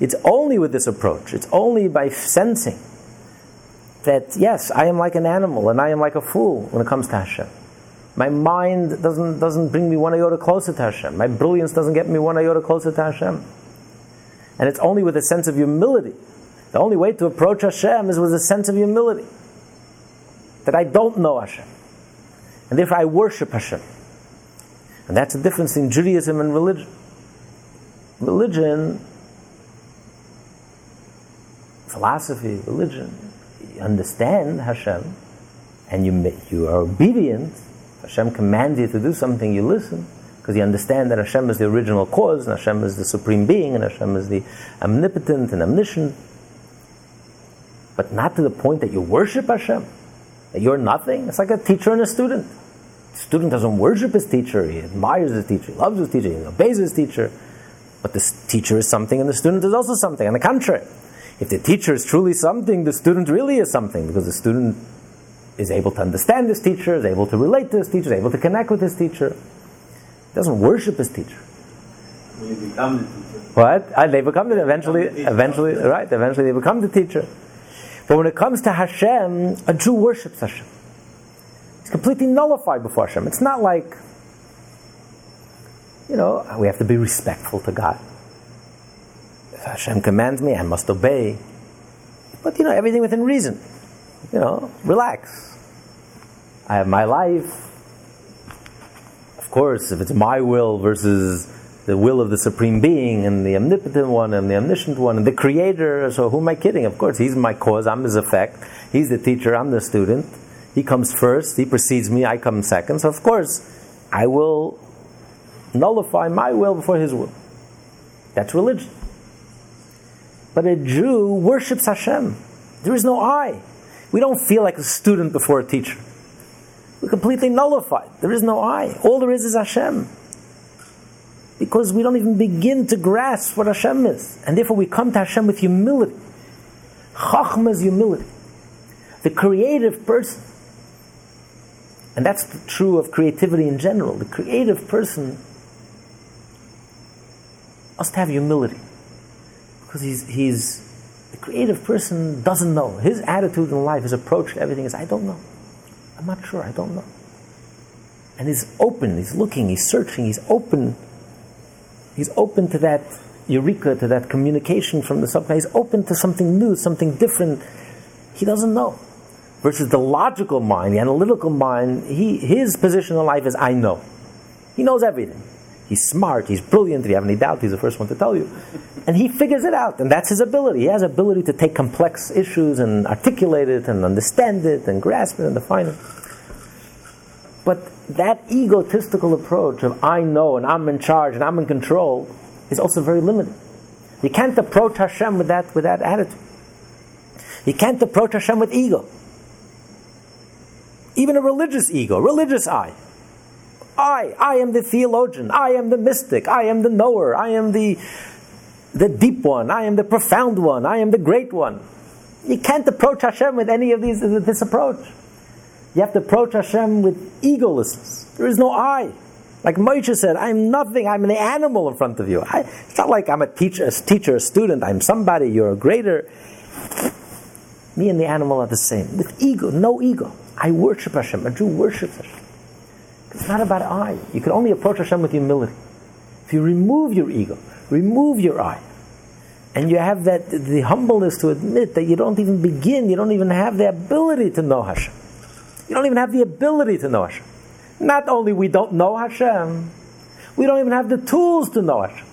it's only with this approach, it's only by sensing that, yes, I am like an animal and I am like a fool when it comes to Hashem. My mind doesn't, doesn't bring me one iota closer to Hashem. My brilliance doesn't get me one iota closer to Hashem. And it's only with a sense of humility. The only way to approach Hashem is with a sense of humility. That I don't know Hashem. And therefore I worship Hashem. And that's the difference in Judaism and religion. Religion, philosophy, religion, you understand Hashem and you, you are obedient Hashem commands you to do something, you listen, because you understand that Hashem is the original cause, and Hashem is the supreme being, and Hashem is the omnipotent and omniscient. But not to the point that you worship Hashem, you're nothing. It's like a teacher and a student. The student doesn't worship his teacher, he admires his teacher, he loves his teacher, he obeys his teacher. But the teacher is something, and the student is also something. On the contrary, if the teacher is truly something, the student really is something, because the student is able to understand his teacher, is able to relate to his teacher, is able to connect with his teacher. He doesn't worship his teacher. You become the teacher. What? And they become the eventually, Become the eventually, right? Eventually, they become the teacher. But when it comes to Hashem, a Jew worships Hashem. He's completely nullified before Hashem. It's not like, you know, we have to be respectful to God. If Hashem commands me, I must obey. But you know, everything within reason. You know, relax. I have my life. Of course, if it's my will versus the will of the Supreme Being and the omnipotent one and the omniscient one and the creator, so who am I kidding? Of course, he's my cause, I'm his effect. He's the teacher, I'm the student. He comes first, he precedes me, I come second. So, of course, I will nullify my will before his will. That's religion. But a Jew worships Hashem. There is no I. We don't feel like a student before a teacher. We're completely nullified. There is no I. All there is is Hashem. Because we don't even begin to grasp what Hashem is. And therefore we come to Hashem with humility. Chachma is humility. The creative person. And that's true of creativity in general. The creative person must have humility. Because he's, he's the creative person doesn't know. His attitude in life, his approach to everything is, I don't know. I'm not sure, I don't know. And he's open, he's looking, he's searching, he's open. He's open to that eureka, to that communication from the subconscious. He's open to something new, something different. He doesn't know. versus the logical mind, the analytical mind, he, his position in life is I know. He knows everything. He's smart, he's brilliant. If you have any doubt, he's the first one to tell you. And he figures it out, and that's his ability. He has ability to take complex issues and articulate it and understand it and grasp it and define it. But that egotistical approach of I know and I'm in charge and I'm in control is also very limited. You can't approach Hashem with that, with that attitude. You can't approach Hashem with ego. Even a religious ego, religious I. I, I am the theologian, I am the mystic, I am the knower, I am the, the deep one, I am the profound one, I am the great one. You can't approach Hashem with any of these, this approach. You have to approach Hashem with egolessness. There is no I. Like Moshe said, I'm nothing, I'm an animal in front of you. I, it's not like I'm a teacher, a teacher, a student, I'm somebody, you're a greater. Me and the animal are the same. With ego, no ego. I worship Hashem. A Jew worships Hashem. It's not about I. You can only approach Hashem with humility. If you remove your ego, remove your I, and you have that the humbleness to admit that you don't even begin, you don't even have the ability to know Hashem. You don't even have the ability to know Hashem. Not only we don't know Hashem, we don't even have the tools to know Hashem.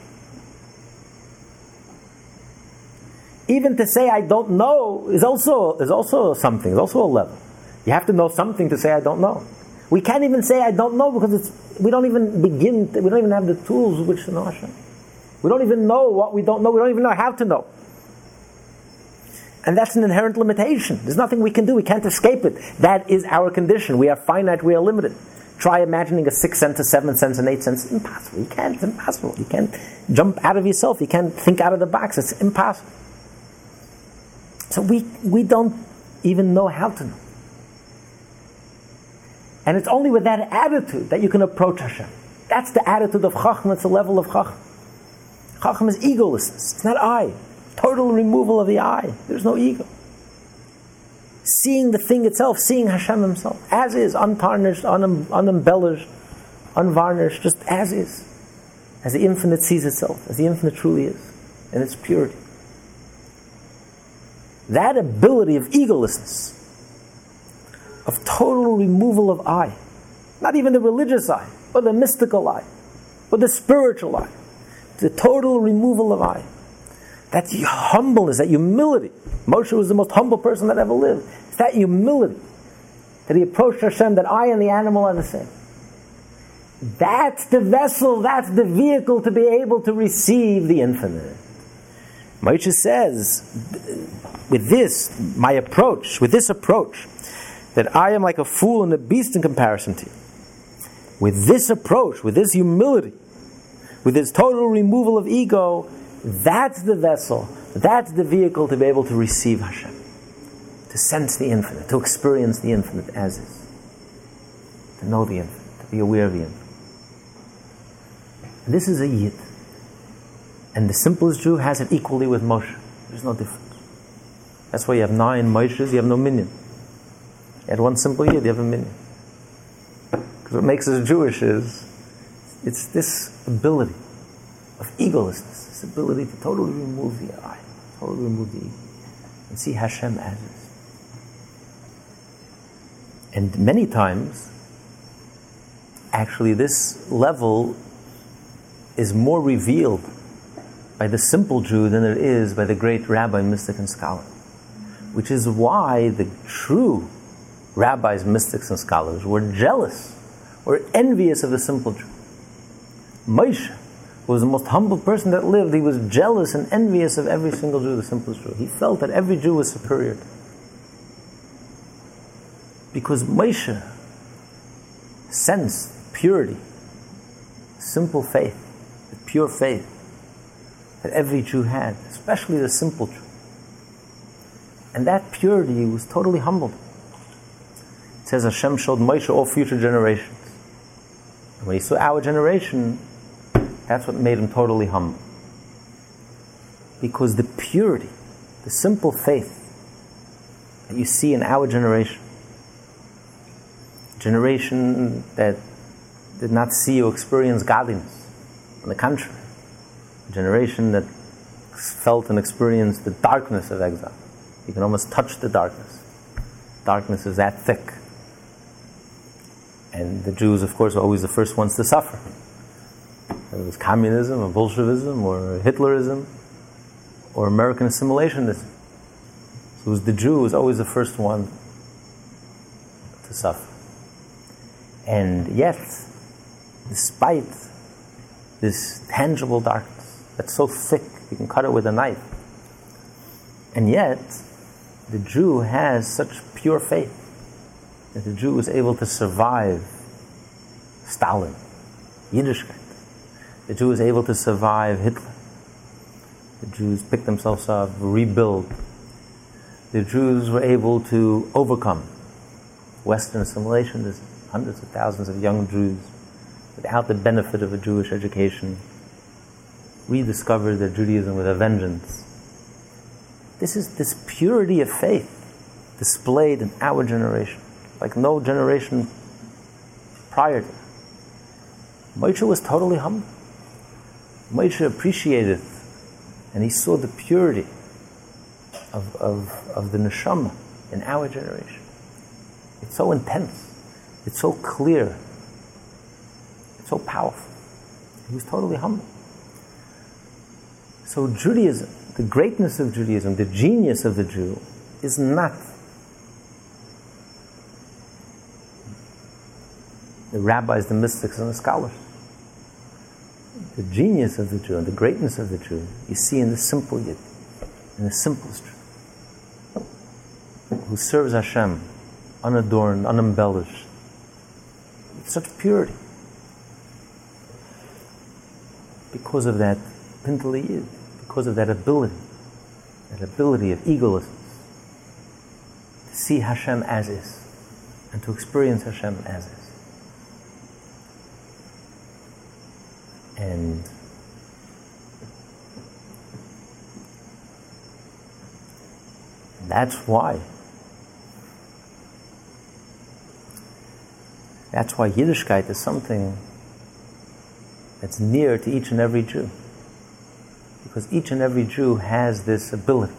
Even to say I don't know is also is also something, is also a level. You have to know something to say I don't know. We can't even say I don't know because it's, we don't even begin, we don't even have the tools which to know Hashem. We don't even know what we don't know, we don't even know how to know. And that's an inherent limitation. There's nothing we can do, we can't escape it. That is our condition. We are finite, we are limited. Try imagining a sixth sense, a seventh sense, an eighth sense. Impossible. You can't. It's impossible. You can't jump out of yourself. You can't think out of the box. It's impossible. So we, we don't even know how to know. And it's only with that attitude that you can approach Hashem. That's the attitude of Chacham, it's the level of Chacham. Chacham is egolessness. It's not I. Total removal of the I. There's no ego. Seeing the thing itself, seeing Hashem Himself, as is, untarnished, un- unembellished, unvarnished, just as is. As the infinite sees itself, as the infinite truly is, in its purity. That ability of egolessness of total removal of I. Not even the religious I, or the mystical I, or the spiritual I. The total removal of I. That humbleness, that humility. Moshe was the most humble person that ever lived. It's that humility that he approached Hashem that I and the animal are the same. That's the vessel, that's the vehicle to be able to receive the infinite. Moshe says, with this, my approach, with this approach, that I am like a fool and a beast in comparison to you. With this approach, with this humility, with this total removal of ego, that's the vessel, that's the vehicle to be able to receive Hashem, to sense the infinite, to experience the infinite as is, to know the infinite, to be aware of the infinite. This is a yid. And the simplest Jew has it equally with Moshe. There's no difference. That's why you have nine Moshes, you have no minyan. At one simple yid, you have a minyan. Because what makes us Jewish is it's this ability of egolessness, ability to totally remove the eye, totally remove the ego, and see Hashem as is. And many times, actually, this level is more revealed by the simple Jew than it is by the great rabbi, mystic, and scholar. Which is why the true rabbis, mystics, and scholars were jealous, were envious of the simple Jew. Moshe was the most humble person that lived. He was jealous and envious of every single Jew, the simplest Jew. He felt that every Jew was superior. Because Moshe sensed purity, simple faith, the pure faith that every Jew had, especially the simple Jew. And that purity was totally humbled. It says Hashem showed Moshe all future generations. And when he saw our generation, that's what made him totally humble. Because the purity, the simple faith that you see in our generation, generation that did not see or experience godliness, on the contrary, a generation that felt and experienced the darkness of exile. You can almost touch the darkness darkness is that thick. And the Jews, of course, are always the first ones to suffer. It was communism or Bolshevism or Hitlerism or American assimilationism. So it was the Jew was always the first one to suffer. And yet, despite this tangible darkness that's so thick you can cut it with a knife, and yet the Jew has such pure faith that the Jew is able to survive Stalin, Yiddishkeit. The Jew is able to survive Hitler. The Jews picked themselves up, rebuild. The Jews were able to overcome Western assimilation. There's hundreds of thousands of young Jews without the benefit of a Jewish education rediscovered their Judaism with a vengeance. This is this purity of faith displayed in our generation, like no generation prior to. Moshe was totally humble. Moshe appreciated and he saw the purity of, of, of the neshama in our generation. It's so intense, it's so clear, it's so powerful. He was totally humble. So, Judaism, the greatness of Judaism, the genius of the Jew, is not the rabbis, the mystics, and the scholars the genius of the Jew and the greatness of the Jew you see in the simple Yid, in the simplest Jew, who serves Hashem unadorned, unembellished, with such purity. Because of that Pintele Yid, because of that ability, that ability of egolessness, to see Hashem as is, and to experience Hashem as is. And that's why. That's why Yiddishkeit is something that's near to each and every Jew. Because each and every Jew has this ability,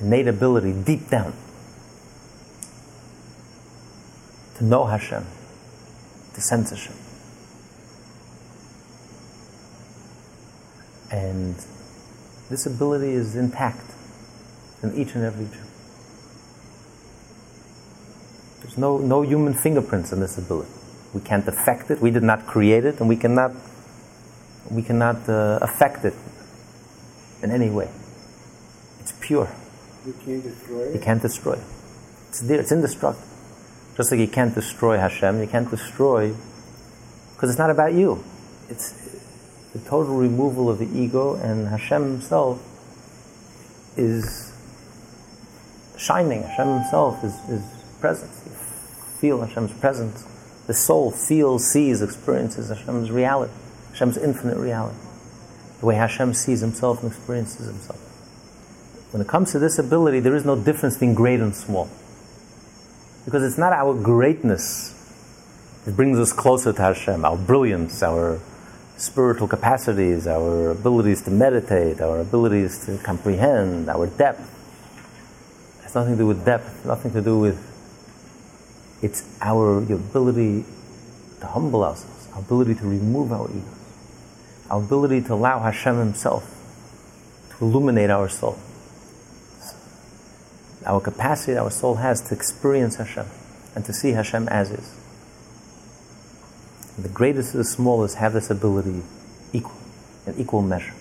innate ability deep down, to know Hashem, to sense Hashem. And this ability is intact in each and every Jew. There's no, no human fingerprints in this ability. We can't affect it, we did not create it, and we cannot, we cannot uh, affect it in any way. It's pure. You can't destroy it? You can't destroy it. It's there, it's indestructible. Just like you can't destroy Hashem, you can't destroy, because it's not about you. It's the total removal of the ego, and Hashem Himself is shining. Hashem Himself is, is present. You feel Hashem's presence. The soul feels, sees, experiences Hashem's reality, Hashem's infinite reality. The way Hashem sees Himself and experiences Himself. When it comes to this ability, there is no difference between great and small. Because it's not our greatness that brings us closer to Hashem, our brilliance, our spiritual capacities, our abilities to meditate, our abilities to comprehend, our depth. It has nothing to do with depth, nothing to do with it's our ability to humble ourselves, our ability to remove our egos, our ability to allow Hashem Himself to illuminate our soul. Our capacity our soul has to experience Hashem and to see Hashem as is. The greatest and the smallest have this ability equal, in equal measure.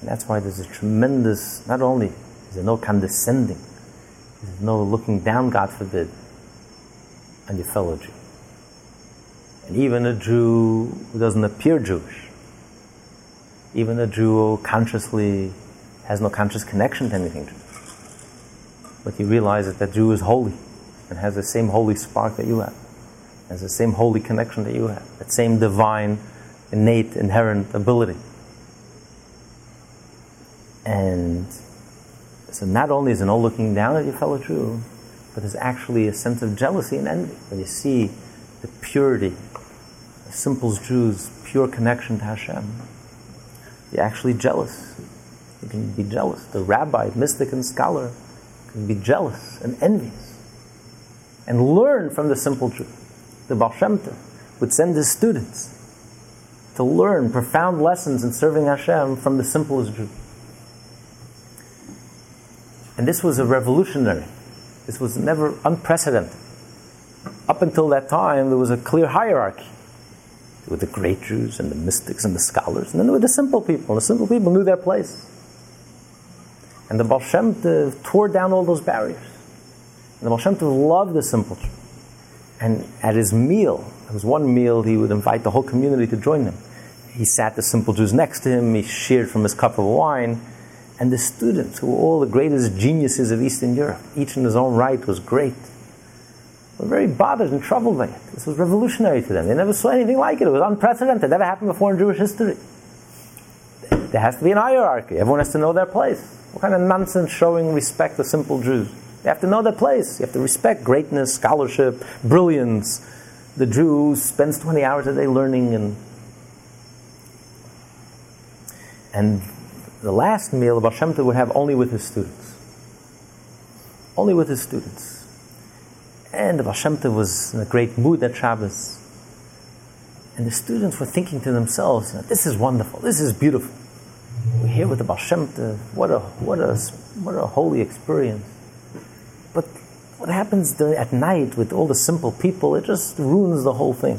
And that's why there's a tremendous, not only is there no condescending, there's no looking down, God forbid, on your fellow Jew. And even a Jew who doesn't appear Jewish, even a Jew who consciously has no conscious connection to anything Jewish. But you realize that that Jew is holy and has the same holy spark that you have, has the same holy connection that you have, that same divine, innate, inherent ability. And so not only is there no looking down at your fellow Jew, but there's actually a sense of jealousy and envy when you see the purity, the simple Jew's pure connection to Hashem. You're actually jealous. You can be jealous. The rabbi, mystic, and scholar can be jealous and envious and learn from the simple truth. The Baal Shem Tov would send his students to learn profound lessons in serving Hashem from the simplest Jew. And this was a revolutionary. This was never unprecedented. Up until that time, there was a clear hierarchy. There were the great Jews and the mystics and the scholars, and then there were the simple people. The simple people knew their place. And the Baal Shem Tov tore down all those barriers. And the Baal Shem Tov loved the simple Jew. And at his meal, there was one meal he would invite the whole community to join him. He sat the simple Jews next to him, he shared from his cup of wine, and the students, who were all the greatest geniuses of Eastern Europe, each in his own right was great, were very bothered and troubled by it. This was revolutionary to them. They never saw anything like it. It was unprecedented. It never happened before in Jewish history. There has to be an hierarchy. Everyone has to know their place. What kind of nonsense showing respect to simple Jews? They have to know their place. You have to respect greatness, scholarship, brilliance. The Jew spends 20 hours a day learning and and the last meal of Hashem would have only with his students. Only with his students. And the Baal Shem was in a great mood at Shabbos. And the students were thinking to themselves, this is wonderful, this is beautiful. We're here with the Baal Shem. What a, what a, what a holy experience. What happens at night with all the simple people, it just ruins the whole thing.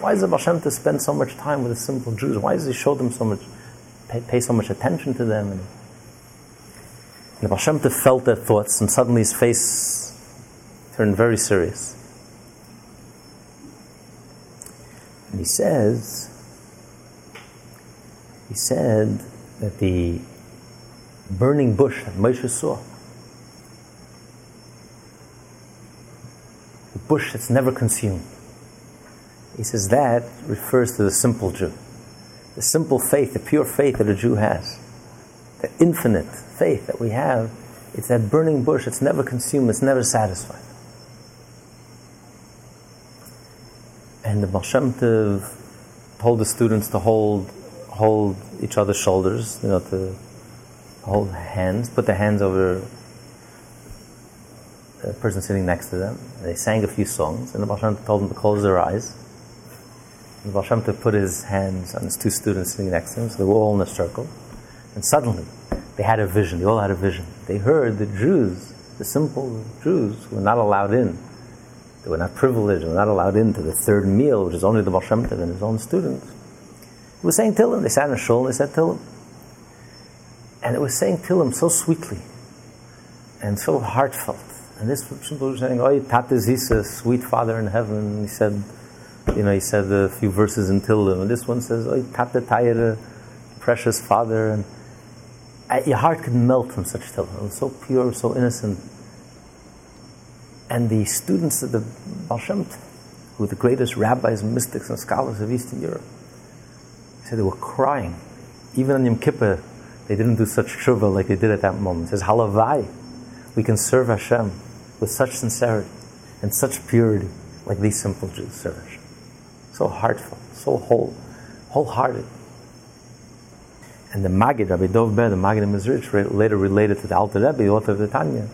Why does the Baal Shem Tov spend so much time with the simple Jews? Why does he show them so much, pay, pay so much attention to them? And, and the Baal Shem felt their thoughts, and suddenly his face turned very serious. And he says, he said that the burning bush that Moshe saw, bush that's never consumed, he says that refers to the simple Jew. The simple faith, the pure faith that a Jew has, the infinite faith that we have, it's that burning bush that's never consumed, it's never satisfied. And the Tov told the students to hold hold each other's shoulders, you know, to hold hands, put their hands over the person sitting next to them. They sang a few songs, and the Baal Shem told them to close their eyes. And the Baal Shem put his hands on his two students sitting next to him, so they were all in a circle. And suddenly, they had a vision. They all had a vision. They heard the Jews, the simple Jews, were not allowed in. They were not privileged, they were not allowed into the third meal, which is only the Baal Shem and his own students. It was saying Tillim. They sat in a shul and they said Tillim. And it was saying Tillim so sweetly and so heartfelt. And this simple saying, Oh, Tate Zisa, sweet Father in heaven. He said, you know, he said a few verses in Tillim. And this one says, Oh, Tate precious Father. And uh, your heart could melt from such Tillim. It was so pure, so innocent. And the students of the Baal Shem who were the greatest rabbis, mystics, and scholars of Eastern Europe, said they were crying. Even on Yom Kippur, they didn't do such tshuva like they did at that moment. He says, Halavai, we can serve Hashem with such sincerity and such purity like these simple Jews serve So heartfelt, so whole, wholehearted. And the Maggid, Rabbi Dov Ber, the Maggid of Mezritch, later related to the Alter Rebbe, the author of the Tanya,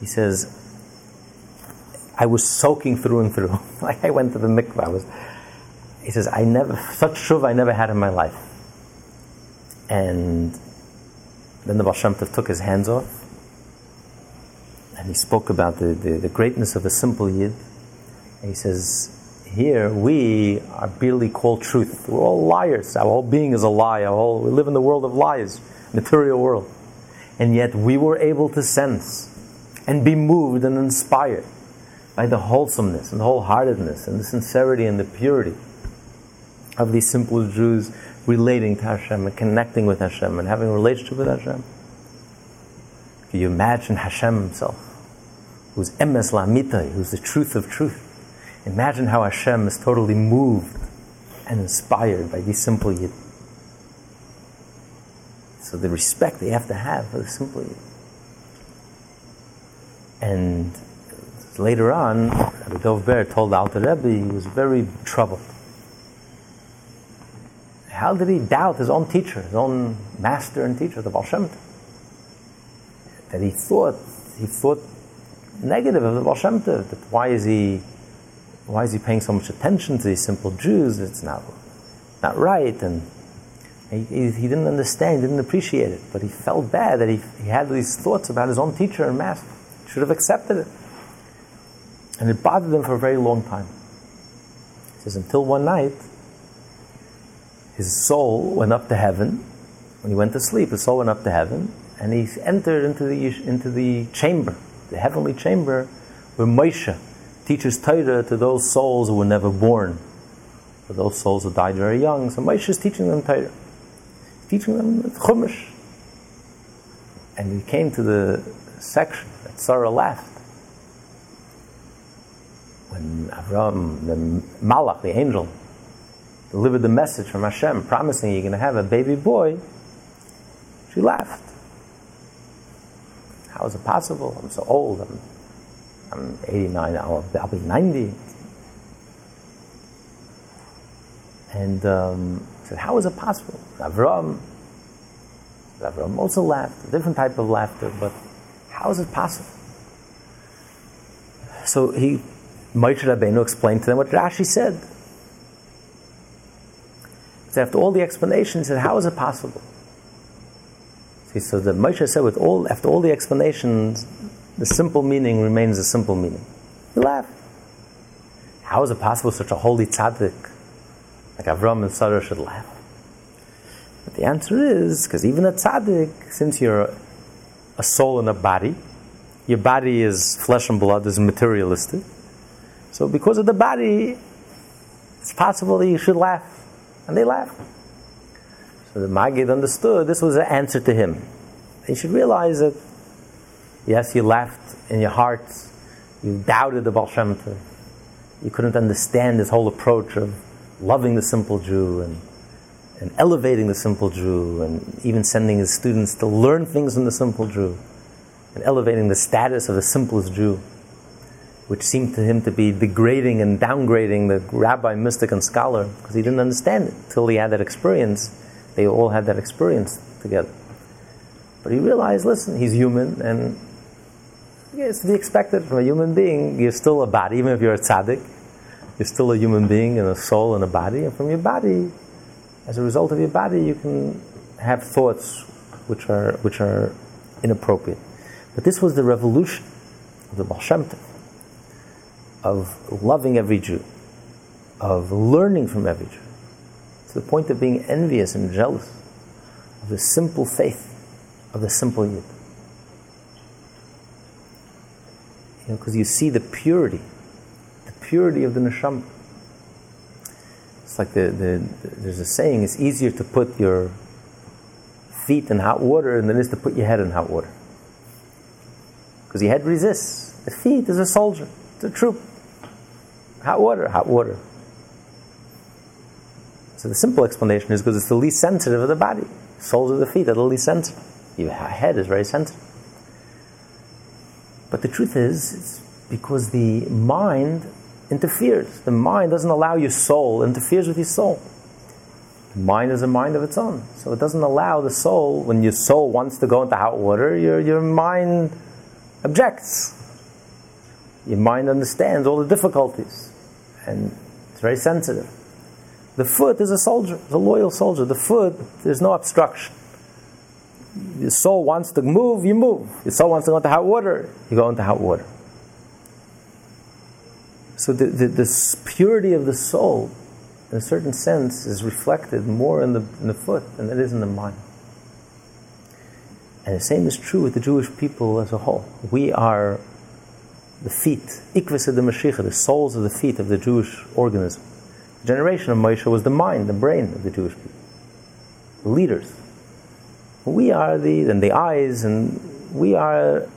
he says, I was soaking through and through. like I went to the mikvah. I was, he says, I never, such shuv I never had in my life. And then the Baal Shem Tov took his hands off and he spoke about the, the, the greatness of a simple yid. And he says, here we are barely called truth. We're all liars. Our whole being is a lie. Our whole, we live in the world of lies, material world. And yet we were able to sense and be moved and inspired by the wholesomeness and the wholeheartedness and the sincerity and the purity of these simple Jews relating to Hashem and connecting with Hashem and having a relationship with Hashem. Can you imagine Hashem himself, who's emes lamitai, who's the truth of truth? Imagine how Hashem is totally moved and inspired by these simple Yid. So the respect they have to have for the simple Yid. And later on, Rabbi Dov Ber told Alter Rebbe he was very troubled. How did he doubt his own teacher, his own master and teacher, the Baal That he thought he thought negative of the Baal Shem Tov, that why is he why is he paying so much attention to these simple Jews? It's not not right, and he, he, he didn't understand, didn't appreciate it, but he felt bad that he, he had these thoughts about his own teacher and master. He should have accepted it, and it bothered him for a very long time. He says until one night, his soul went up to heaven. When he went to sleep, his soul went up to heaven, and he entered into the into the chamber, the heavenly chamber, where Moshe teaches Torah to those souls who were never born, for those souls who died very young. So Moshe is teaching them Torah, teaching them Chumash. And he came to the section that Sarah laughed. When Avram, the Malach, the angel, delivered the message from Hashem promising you're going to have a baby boy, she laughed. How is it possible? I'm so old. I'm I'm 89, I'll, I'll be 90. And um, I said, how is it possible? Avram, Avram also laughed, a different type of laughter, but how is it possible? So he, Moshe Rabbeinu explained to them what Rashi said. So after all the explanations, he said, how is it possible? So the Moshe said, with all, after all the explanations, the simple meaning remains a simple meaning. You laugh. How is it possible such a holy tzaddik like Avram and Sarah should laugh? But the answer is because even a tzaddik, since you're a soul in a body, your body is flesh and blood, is materialistic. So because of the body, it's possible that you should laugh. And they laugh. The Maggid understood this was an answer to him. You should realize that Yes, you laughed in your heart, You doubted the Baal Shem Tov. You couldn't understand this whole approach of loving the simple Jew and, and elevating the simple Jew and even sending his students to learn things from the simple Jew and elevating the status of the simplest Jew, which seemed to him to be degrading and downgrading the rabbi, mystic, and scholar because he didn't understand it until he had that experience. They all had that experience together. But he realized, listen, he's human and it's to be expected from a human being. You're still a body, even if you're a tzaddik. You're still a human being and a soul and a body. And from your body, as a result of your body, you can have thoughts which are, which are inappropriate. But this was the revolution of the Baal of loving every Jew, of learning from every Jew, the point of being envious and jealous of the simple faith of the simple Yid. You know, because you see the purity, the purity of the neshama. It's like the, the, the, there's a saying: it's easier to put your feet in hot water than it is to put your head in hot water. Because your head resists. The feet is a soldier. It's a troop. Hot water, hot water. So the simple explanation is because it's the least sensitive of the body. Soles of the feet are the least sensitive. Your head is very sensitive. But the truth is, it's because the mind interferes. The mind doesn't allow your soul, interferes with your soul. The mind is a mind of its own. So it doesn't allow the soul, when your soul wants to go into hot water, your, your mind objects. Your mind understands all the difficulties. And it's very sensitive. The foot is a soldier, a loyal soldier. The foot, there's no obstruction your soul wants to move, you move. Your soul wants to go into hot water, you go into hot water. So the, the, this purity of the soul, in a certain sense, is reflected more in the, in the foot than it is in the mind. And the same is true with the Jewish people as a whole. We are the feet, ikvis of the Mashiach, the soles of the feet of the Jewish organism. Generation of Moshe was the mind, the brain of the Jewish people, the leaders. We are the, and the eyes, and we are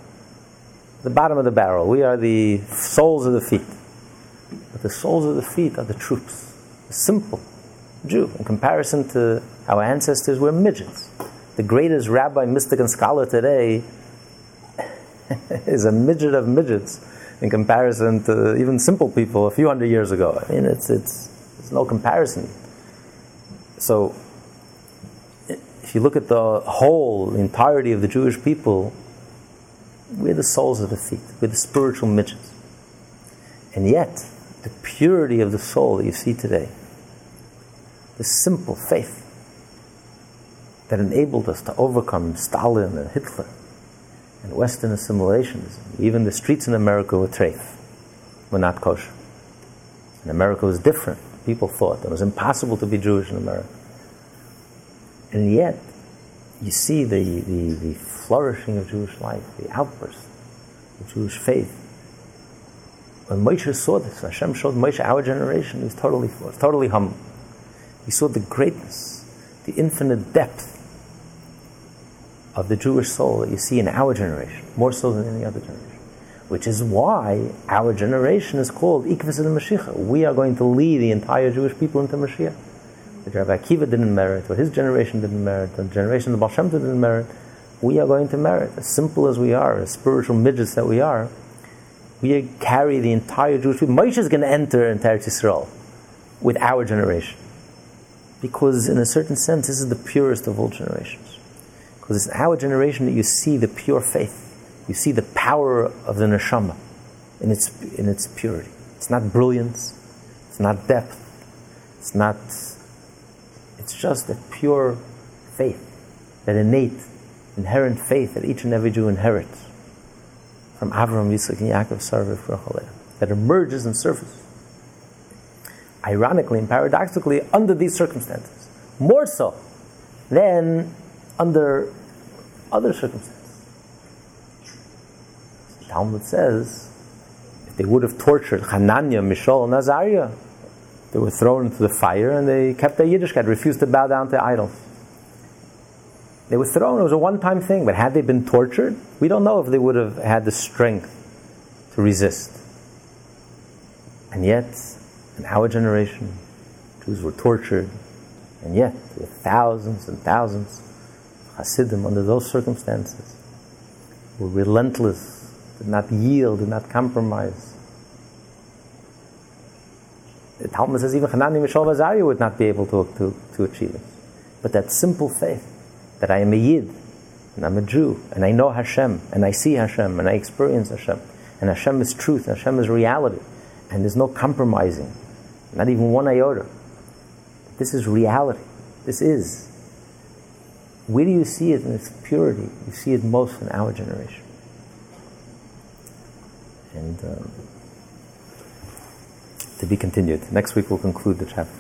the bottom of the barrel. We are the soles of the feet. But the soles of the feet are the troops. The simple Jew, in comparison to our ancestors, were midgets. The greatest rabbi, mystic, and scholar today is a midget of midgets in comparison to even simple people a few hundred years ago. I mean, it's, it's, it's no comparison. So, if you look at the whole, entirety of the Jewish people, We're the soles of the feet. We're the spiritual midgets. And yet, the purity of the soul that you see today, the simple faith that enabled us to overcome Stalin and Hitler and Western assimilations, even the streets in America were treif, were not kosher. And America was different. People thought it was impossible to be Jewish in America. And yet, you see the, the, the flourishing of Jewish life, the outburst of Jewish faith. When Moshe saw this, Hashem showed Moshe our generation, was totally, totally humble. He saw the greatness, the infinite depth of the Jewish soul that you see in our generation, more so than any other generation. Which is why our generation is called Ikvis Mashiach. We are going to lead the entire Jewish people into Mashiach. What Rabbi Akiva didn't merit, what his generation didn't merit, or the generation of the Baal didn't merit, we are going to merit. As simple as we are, as spiritual midgets that we are, we carry the entire Jewish people. Moshe is going to enter into Eretz Yisrael with our generation. Because in a certain sense, this is the purest of all generations. Because it's our generation that you see the pure faith. You see the power of the neshama in its, in its purity. It's not brilliance. It's not depth. It's not, it's just a pure faith, that innate, inherent faith that each and every Jew inherits from Avram, Yitzchak, and Yaakov, Sarah, that emerges and surfaces. Ironically and paradoxically, under these circumstances, more so than under other circumstances. Talmud says if they would have tortured Hananiah, Mishael, and Azariah, they were thrown into the fire and they kept their Yiddishkeit, refused to bow down to idols. They were thrown, it was a one time thing, but had they been tortured, we don't know if they would have had the strength to resist. And yet, in our generation, Jews were tortured, and yet, with thousands and thousands of Hasidim, under those circumstances, were relentless, not yield, did not compromise. The Talmud says even Hanani Mishael Azariah would not be able to, to, to achieve it. But that simple faith that I am a Yid, and I'm a Jew, and I know Hashem, and I see Hashem, and I experience Hashem, and Hashem is truth, and Hashem is reality, and there's no compromising, not even one iota. This is reality. This is where do you see it in its purity? You see it most in our generation. And um, to be continued. Next week we'll conclude the chapter.